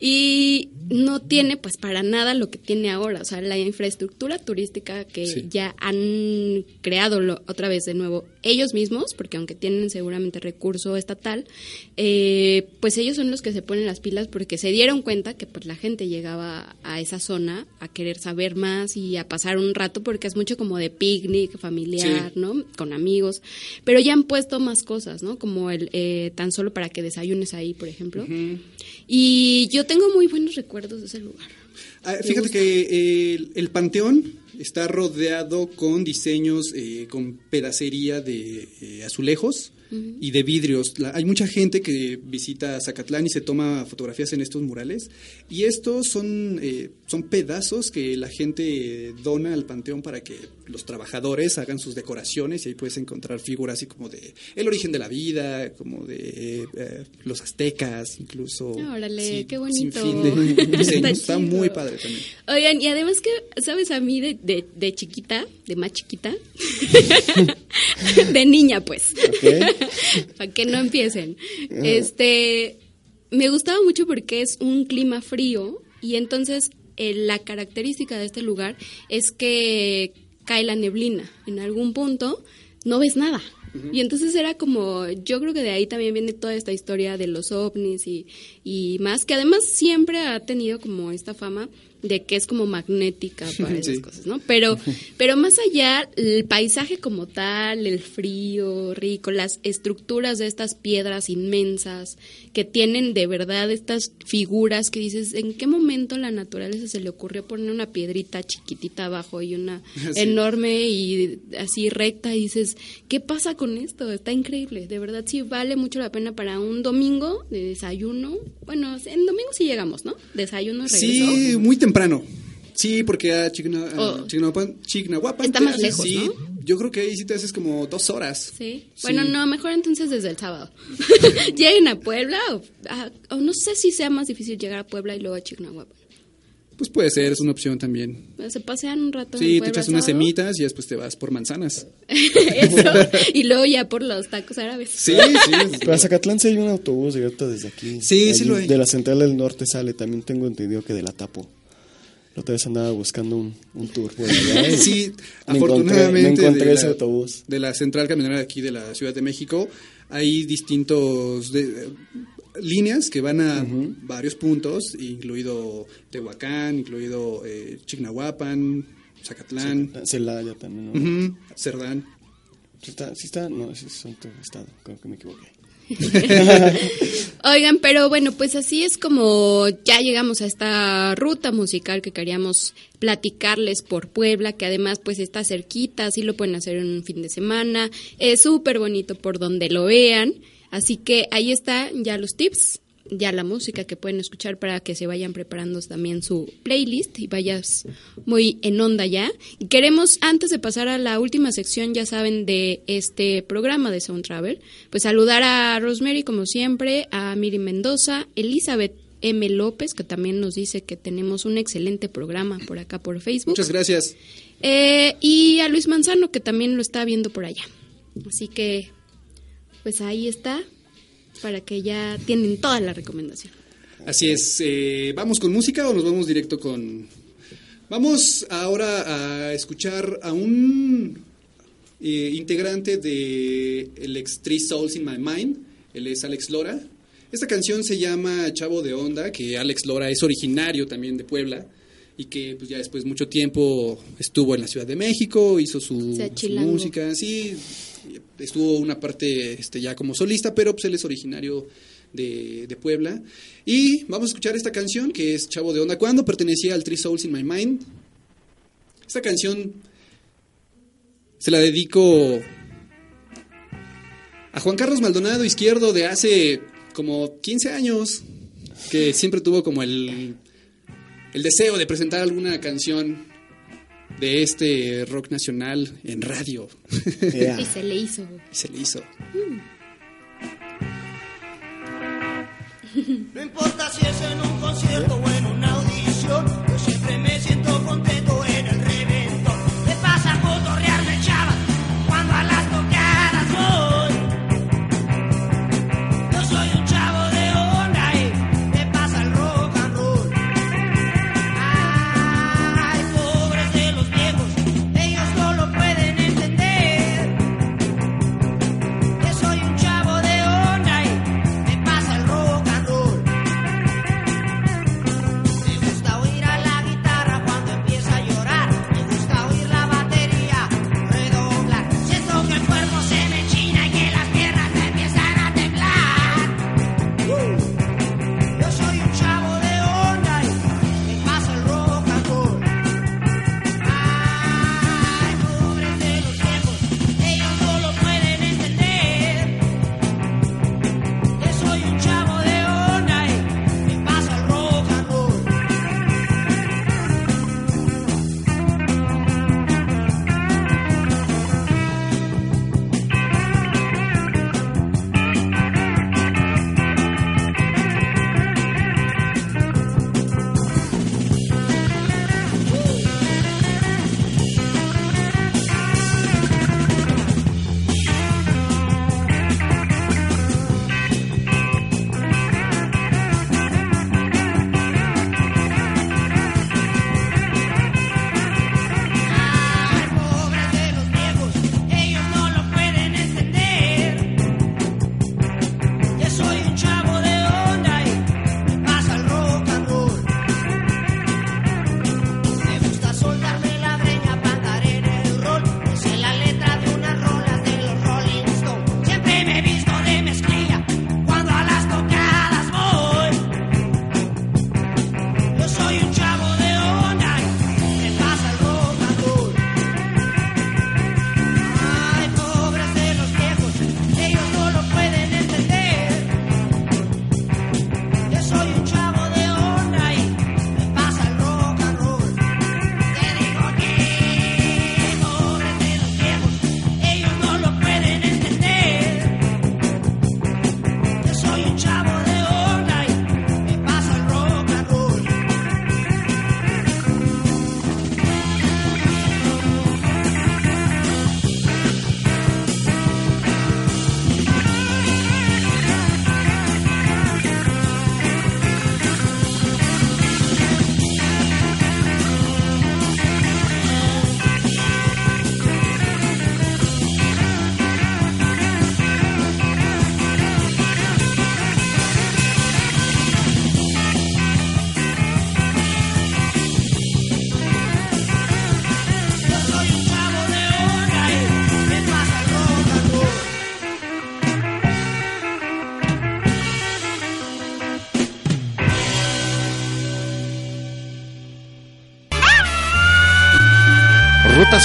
Y no tiene pues para nada lo que tiene ahora, o sea, la infraestructura turística que Sí. ya han creado lo- otra vez de nuevo ellos mismos, porque aunque tienen seguramente recurso estatal, eh, pues ellos son los que se ponen las pilas porque se dieron cuenta que pues la gente llegaba a esa zona a querer saber más y a pasar un rato porque es mucho como de picnic familiar, Sí. ¿no? Con amigos, pero ya han puesto más cosas, ¿no? Como el eh, tan solo para que desayunes ahí, por ejemplo. Y yo tengo muy buenos recuerdos de ese lugar. Ah, fíjate que eh, el, el panteón está rodeado con diseños, eh, con pedacería de eh, azulejos y de vidrios. La- hay mucha gente que visita Zacatlán y se toma fotografías en estos murales. Y estos son, eh, son pedazos que la gente dona al panteón para que los trabajadores hagan sus decoraciones y ahí puedes encontrar figuras así como de el origen de la vida, como de eh, los aztecas, incluso. Órale, qué sin bonito. fin de. Está muy padre también. Oigan, y además que, ¿sabes? A mí de, de, de chiquita, de más chiquita, de niña pues, para que no empiecen. Este, me gustaba mucho porque es un clima frío y entonces eh, la característica de este lugar es que cae la neblina. En algún punto no ves nada. Y entonces era como, yo creo que de ahí también viene toda esta historia de los ovnis y, y más, que además siempre ha tenido como esta fama de que es como magnética para esas Sí. cosas, ¿no? Pero, pero más allá, el paisaje como tal, el frío rico, las estructuras de estas piedras inmensas que tienen de verdad estas figuras que dices, ¿en qué momento la naturaleza se le ocurrió poner una piedrita chiquitita abajo y una Sí. enorme y así recta? Y dices, ¿qué pasa con esto? Está increíble, de verdad sí vale mucho la pena para un domingo de desayuno. Bueno, en domingo sí llegamos, ¿no? Desayuno regreso. Sí, muy temprano. Sí, porque a Chigna, a Oh. Chignahuapan- Chignahuapan Está te más lejos, sí, ¿no? Yo creo que ahí sí te haces como dos horas. Sí. Sí. Bueno, no, mejor entonces desde el sábado. Lleguen a Puebla o, a- o no sé si sea más difícil llegar a Puebla y luego a Chignahuapan. Pues puede ser, es una opción también. Se pasean un rato en Sí, te Puebla echas el unas sábado. semitas y después te vas por manzanas. Eso. Y luego ya por los tacos árabes. Sí, sí. Pero a Zacatlán sí hay un autobús directo desde aquí. Sí, sí lo hay. De la central del norte sale, también tengo entendido que de la Tapo. La otra vez andaba buscando un, un tour allá. Sí, me encontré- afortunadamente. me encontré de ese la- autobús. De la central camionera de aquí de la Ciudad de México, hay distintos de- líneas que van a varios puntos, incluido Tehuacán, incluido eh, Chignahuapan, Zacatlán, Celaya también. ¿no? ujú, Cerdán. Sí está, sí está, no, sí es otro estado, creo que me equivoqué. Oigan, pero bueno, pues así es como ya llegamos a esta ruta musical que queríamos platicarles por Puebla, que además pues está cerquita, así lo pueden hacer en un fin de semana, es súper bonito por donde lo vean, así que ahí están ya los tips, ya la música que pueden escuchar para que se vayan preparando también su playlist y vayas muy en onda ya. Y queremos, antes de pasar a la última sección, ya saben, de este programa de Sound Travel, pues saludar a Rosemary como siempre, a Miri Mendoza, Elizabeth M. López, que también nos dice que tenemos un excelente programa por acá por Facebook. Muchas gracias. Eh, y a Luis Manzano, que también lo está viendo por allá. Así que, pues ahí está, para que ya tienen toda la recomendación. Así es. eh, ¿Vamos con música o nos vamos directo con.? Vamos ahora a escuchar a un eh, integrante de el ex Three Souls in My Mind. Él es Alex Lora. Esta canción se llama Chavo de Onda, que Alex Lora es originario también de Puebla y que pues ya después mucho tiempo estuvo en la Ciudad de México, hizo su, su música, sí, estuvo una parte este, ya como solista, pero pues él es originario de, de Puebla. Y vamos a escuchar esta canción que es Chavo de Onda, cuando pertenecía al Three Souls in My Mind. Esta canción se la dedico a Juan Carlos Maldonado Izquierdo de hace como 15 años, que siempre tuvo como el, el deseo de presentar alguna canción de este rock nacional en radio. Yeah. Y se le hizo. Y se le hizo. No importa si es en un concierto o en una audición, yo siempre me siento contento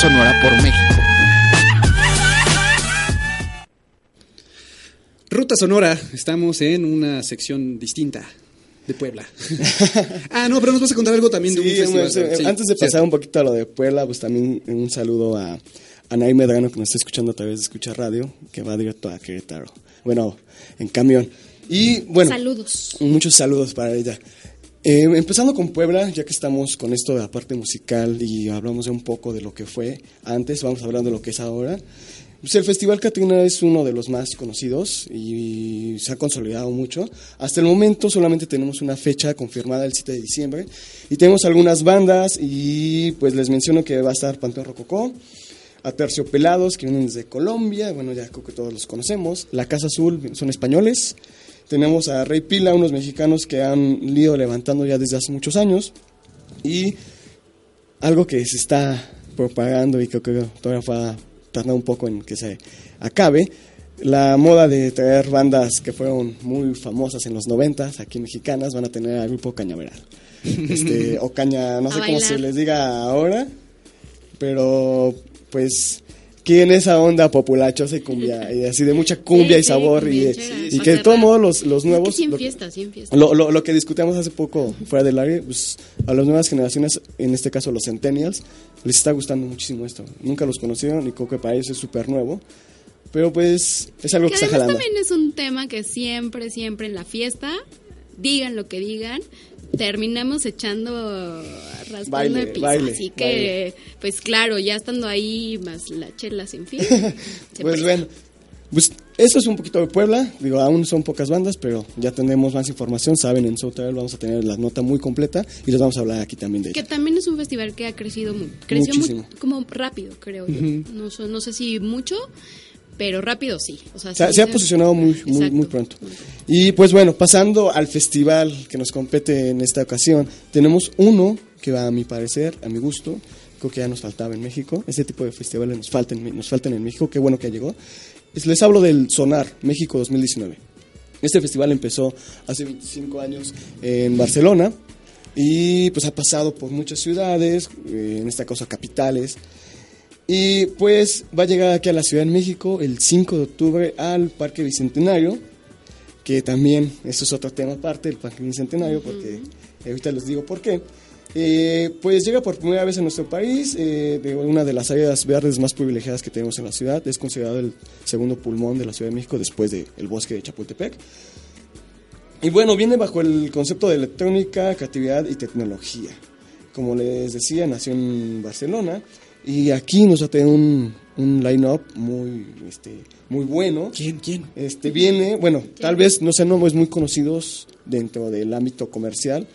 Sonora por México. Ruta Sonora, estamos en una sección distinta de Puebla. ah, no, pero nos vas a contar algo también de un Sí, festival. bueno, Sí, antes de pasar cierto. un poquito a lo de Puebla, pues también un saludo a Anaí Medrano que nos está escuchando a través de Escucha Radio, que va directo a Querétaro. Bueno, en camión. Y bueno, Saludos. muchos saludos para ella. Eh, empezando con Puebla, ya que estamos con esto de la parte musical y hablamos de un poco de lo que fue antes, vamos a hablar de lo que es ahora. Pues el Festival Catrina es uno de los más conocidos y se ha consolidado mucho. Hasta el momento solamente tenemos una fecha confirmada el 7 de diciembre y tenemos algunas bandas y pues les menciono que va a estar Panteón Rococó, a Terciopelados que vienen desde Colombia, bueno ya creo que todos los conocemos, La Casa Azul son españoles, tenemos a Rey Pila, unos mexicanos que han ido levantando ya desde hace muchos años y algo que se está propagando y creo que todavía va a tardar un poco en que se acabe, la moda de traer bandas que fueron muy famosas en los noventas, aquí mexicanas, van a tener al grupo Cañaveral. Este, o Caña, no sé cómo se les diga ahora, pero pues quieren esa onda populachosa y cumbia, y así de mucha cumbia Sí, y sí, sabor, y, que de todos modos los, los Es que nuevos... sí en lo- fiesta, fiesta. lo, lo, lo que discutíamos hace poco fuera del área, pues a las nuevas generaciones, en este caso los centennials, les está gustando muchísimo esto. Nunca los conocieron y creo que para ellos es súper nuevo. Pero pues es algo que, Que está jalando. también es un tema que siempre, siempre en la fiesta, digan lo que digan, terminamos echando, raspando Baile, el piso. baile, Así que, baile. pues claro, ya estando ahí, más la chela sin fin. Pues bueno, pues eso es un poquito de Puebla. Digo, aún son pocas bandas, pero ya tendremos más información. Saben, en Travel vamos a tener la nota muy completa y les vamos a hablar aquí también de Que ella. también es un festival que ha crecido mu- creció muy- Muchísimo. como rápido, creo yo. no, so- no sé si mucho, pero rápido sí. O sea, Se, ha- sí se ha se- posicionado muy, muy, muy pronto. Y pues bueno, pasando al festival que nos compete en esta ocasión, tenemos uno que va a mi parecer, a mi gusto, creo que ya nos faltaba en México. Este tipo de festivales nos faltan, nos faltan en México, qué bueno que ya llegó. Es- Les hablo del Sonar México 2019. Este festival empezó hace 25 años en Barcelona y pues ha pasado por muchas ciudades, eh, en esta cosa capitales. Y pues va a llegar aquí a la Ciudad de México el 5 de octubre al Parque Bicentenario, que también, eso es otro tema aparte, el Parque Bicentenario, porque ahorita les digo por qué. Eh, pues llega por primera vez en nuestro país, eh, de una de las áreas verdes más privilegiadas que tenemos en la ciudad, es considerado el segundo pulmón de la Ciudad de México después del bosque de Chapultepec. Y bueno, viene bajo el concepto de electrónica, creatividad y tecnología. Como les decía, nació en Barcelona y aquí nos va a tener un, un line-up muy, este, muy bueno. ¿Quién? ¿Quién? Este viene, bueno, tal vez no sean nombres muy conocidos dentro del ámbito comercial,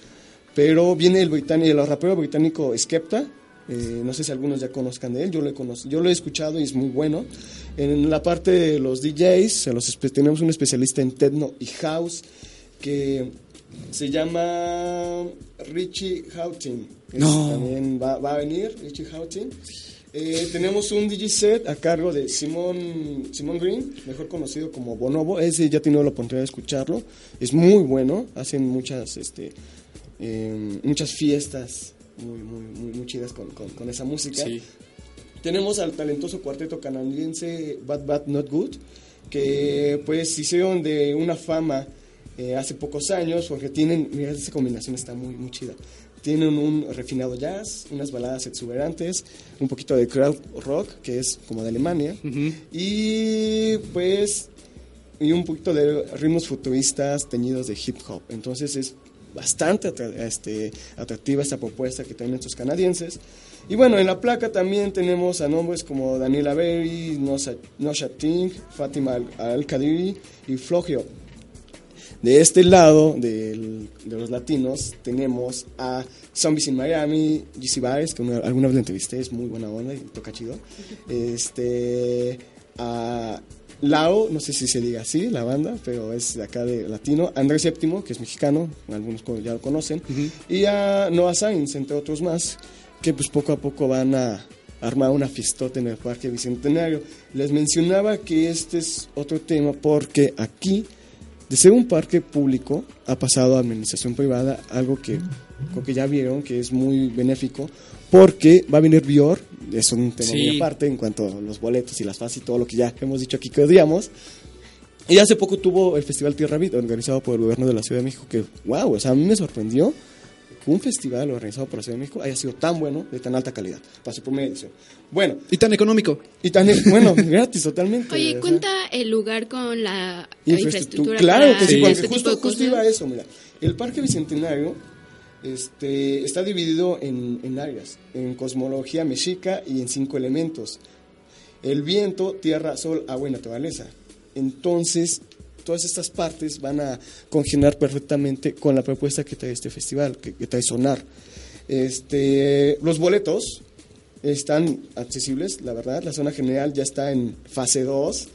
pero viene el británico, el rapero británico Skepta. eh, no sé si algunos ya conozcan de él, yo lo, he yo lo he escuchado y es muy bueno. En la parte de los DJs, los tenemos un especialista en techno y house que se llama Richie Houghton. No. También va, va a venir, Richie Houghton. Eh, tenemos un DJ set a cargo de Simón Simón Green, mejor conocido como Bonobo. Ese ya tenido la oportunidad de escucharlo. Es muy bueno. Hacen muchas, este, eh, muchas fiestas muy, muy, muy, muy chidas con, con- con esa música. Sí. Tenemos al talentoso cuarteto canadiense Bad Bad Not Good, que pues hicieron de una fama eh, hace pocos años, porque tienen, mira, esa combinación está muy, muy chida. Tienen un refinado jazz, unas baladas exuberantes, un poquito de crowd rock, que es como de Alemania, y pues y un poquito de ritmos futuristas teñidos de hip hop. Entonces es bastante atra- este, atractiva esta propuesta que tienen estos canadienses. Y bueno, en la placa también tenemos a nombres como Daniela Berry, Nosha Ting, Fatima Al- Al-Kadiri y Flogio. De este lado del- de los latinos tenemos a Zombies in Miami, GC Baez, que una- alguna vez lo entrevisté, es muy buena onda y toca chido. Este, a Lao, no sé si se diga así, la banda, pero es de acá de latino. Andrés Séptimo, que es mexicano, algunos ya lo conocen. Y a Noah Sainz, entre otros más, que pues poco a poco van a armar una fiestota en el Parque Bicentenario. Les mencionaba que este es otro tema porque aquí de ser un parque público ha pasado a administración privada, algo que creo que ya vieron que es muy benéfico, porque va a venir Bior, es un tema Sí. muy aparte en cuanto a los boletos y las fases y todo lo que ya hemos dicho aquí que odiamos. Y hace poco tuvo el Festival Tierra Beat, organizado por el gobierno de la Ciudad de México, que, wow, o sea, a mí me sorprendió que un festival organizado por la Ciudad de México haya sido tan bueno, de tan alta calidad, para su primera edición. Bueno, Y tan económico. y tan, bueno, gratis totalmente. Oye, sea, cuenta el lugar con la, infraestructura. Claro que sí, este justo, justo iba a eso, mira. El Parque Bicentenario este, está dividido en, en áreas, en cosmología mexica y en cinco elementos. El viento, tierra, sol, agua y naturaleza. Entonces, todas estas partes van a congenar perfectamente con la propuesta que trae este festival, que, trae Sonar. Este, los boletos están accesibles, la verdad. La zona general ya está en fase 2,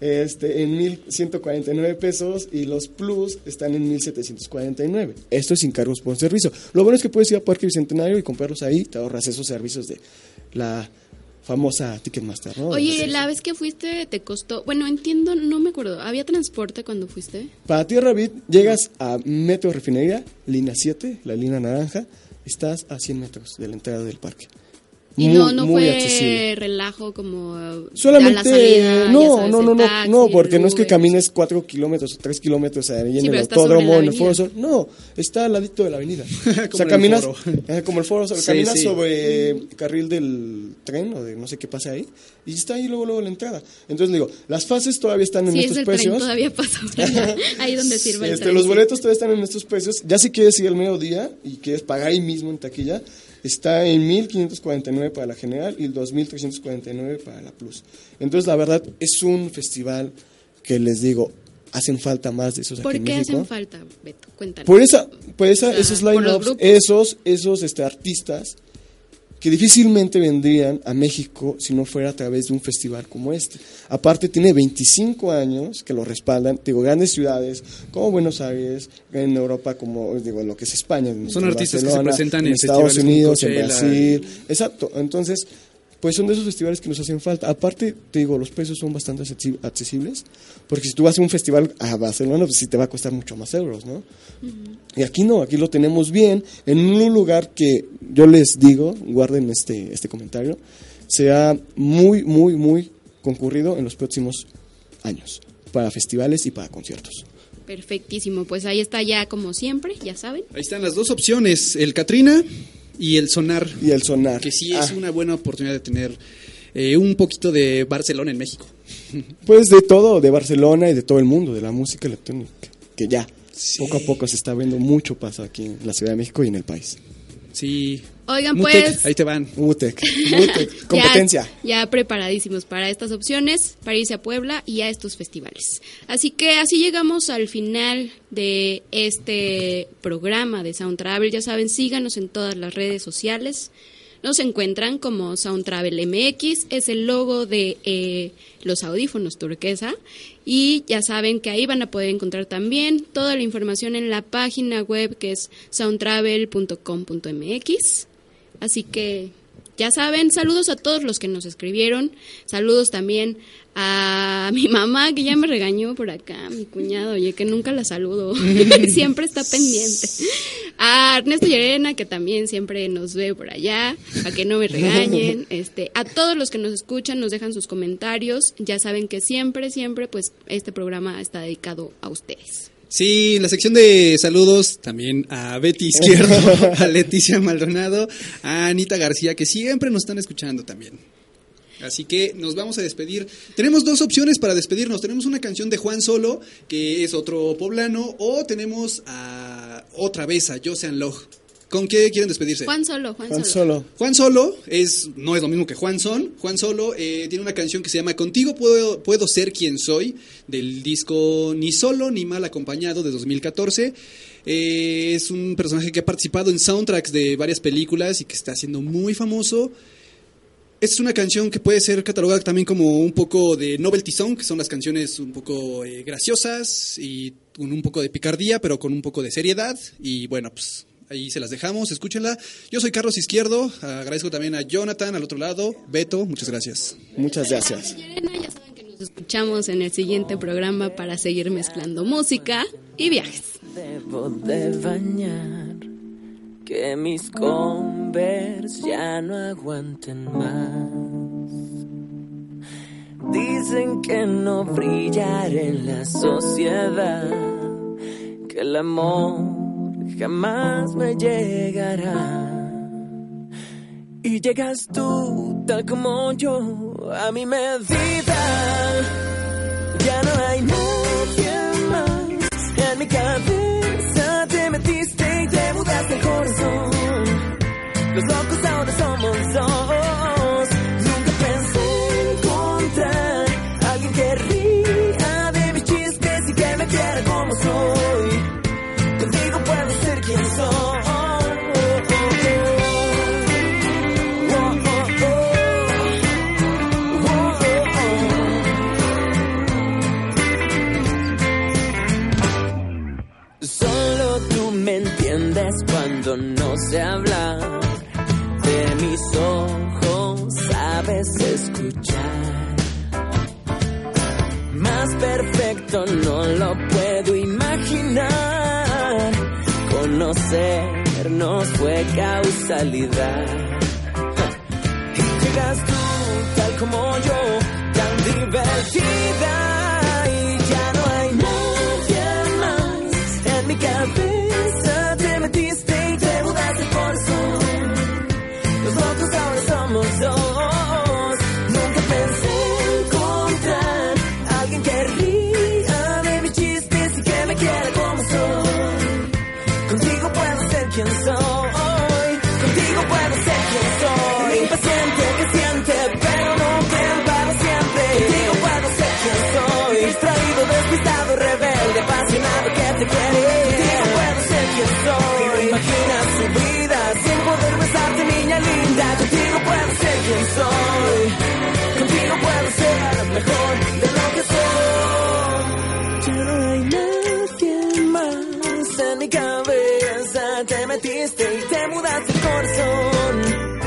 este, en 1.149 pesos y los plus están en 1.749. Esto es sin cargos por servicio. Lo bueno es que puedes ir a Parque Bicentenario y comprarlos ahí, te ahorras esos servicios de la famosa Ticketmaster, ¿no? Oye, la vez que fuiste te costó, bueno, entiendo, no me acuerdo, ¿había transporte cuando fuiste? Para Tierra Beat llegas a Metro Refinería, línea 7, la línea naranja, estás a 100 metros de la entrada del parque. Y Muy, no, no muy fue accesible. relajo como Solamente, la salida, no, sabes, no, el no, no, taxi, no, el porque no es que camines 4 kilómetros o 3 kilómetros ahí en Sí, el autódromo, en el foro sol. No, está al ladito de la avenida. o sea, el caminas, foro. eh, como el foro, sol, Sí, caminas sí. sobre carril del tren o de no sé qué pasa ahí y está ahí luego, luego la entrada. Entonces digo, las fases todavía están en Sí, es estos el tren, precios. todavía pasa ahí donde sirve el Este, tren. los boletos todavía están en estos precios. Ya si quieres ir al mediodía y quieres pagar ahí mismo en taquilla, está en 1.549 para la general y 2.349 para la plus. Entonces, la verdad, es un festival que les digo, hacen falta más de esos aquí ¿Por en qué México. hacen falta, Beto? Cuéntanos. Por esa, por esa, esos line-ups, esos, esos este, artistas que difícilmente vendrían a México si no fuera a través de un festival como este. Aparte tiene 25 años que lo respaldan, digo, grandes ciudades como Buenos Aires, en Europa como, digo, en lo que es España. en Son en artistas que se presentan en Estados festivales como Unidos, en. Brasil, exacto. Entonces, pues son de esos festivales que nos hacen falta. Aparte, te digo, los precios son bastante accesi- accesibles, porque si tú vas a un festival a Barcelona, pues sí te va a costar mucho más euros, ¿no? Y aquí no, aquí lo tenemos bien, en un lugar que yo les digo, guarden este, este comentario, sea muy, muy, muy concurrido en los próximos años, para festivales y para conciertos. Perfectísimo, pues ahí está ya como siempre, ya saben. Ahí están las dos opciones, el Katrina y el Sonar, Y el sonar. que sí es Ah, una buena oportunidad de tener eh, un poquito de Barcelona en México. Pues de todo, de Barcelona y de todo el mundo, de la música electrónica, que ya Sí. poco a poco se está viendo mucho paso aquí en la Ciudad de México y en el país. Sí. Oigan, Mutec, pues... ahí te van. Mutec, Mutec, competencia. Ya, ya preparadísimos para estas opciones, para irse a Puebla y a estos festivales. Así que así llegamos al final de este programa de Sound Travel. Ya saben, síganos en todas las redes sociales. Nos encuentran como Sound Travel MX, es el logo de eh, los audífonos turquesa. Y ya saben que ahí van a poder encontrar también toda la información en la página web que es soundtravel.com.mx. Así que ya saben, saludos a todos los que nos escribieron, saludos también a mi mamá que ya me regañó por acá, mi cuñado, oye, que nunca la saludo, siempre está pendiente. A Ernesto Llerena, que también siempre nos ve por allá, para que no me regañen. Este, a todos los que nos escuchan, nos dejan sus comentarios. Ya saben que siempre, siempre, pues, este programa está dedicado a ustedes. Sí, la sección de saludos también a Betty Izquierdo, a Leticia Maldonado, a Anita García, que siempre nos están escuchando también. Así que nos vamos a despedir. Tenemos dos opciones para despedirnos. Tenemos una canción de Juan Solo, que es otro poblano, o tenemos a otra vez a Josean Log. ¿Con qué quieren despedirse? Juan Solo, Juan, Juan Solo. Solo. Juan Solo es, no es lo mismo que Juan Son. Juan Solo eh, tiene una canción que se llama Contigo puedo, puedo ser quien soy, del disco Ni Solo ni Mal Acompañado de 2014. Eh, es un personaje que ha participado en soundtracks de varias películas y que está siendo muy famoso. Es una canción que puede ser catalogada también como un poco de novelty song, que son las canciones un poco eh, graciosas y con un poco de picardía, pero con un poco de seriedad. Y bueno, pues ahí se las dejamos, escúchenla. Yo soy Carlos Izquierdo, agradezco también a Jonathan al otro lado, Beto, muchas gracias. Muchas gracias. Ya saben que nos escuchamos en el siguiente programa para seguir mezclando música y viajes. Debo de bañar que mis converse ya no aguanten más. Dicen que no brillaré en la sociedad, que el amor jamás me llegará. Y llegas tú, tal como yo, a mi medida. Ya no hay nadie más en mi cabeza. Perfecto no lo puedo imaginar. Conocernos fue causalidad. Y llegas tú tal como yo, tan divertida. song.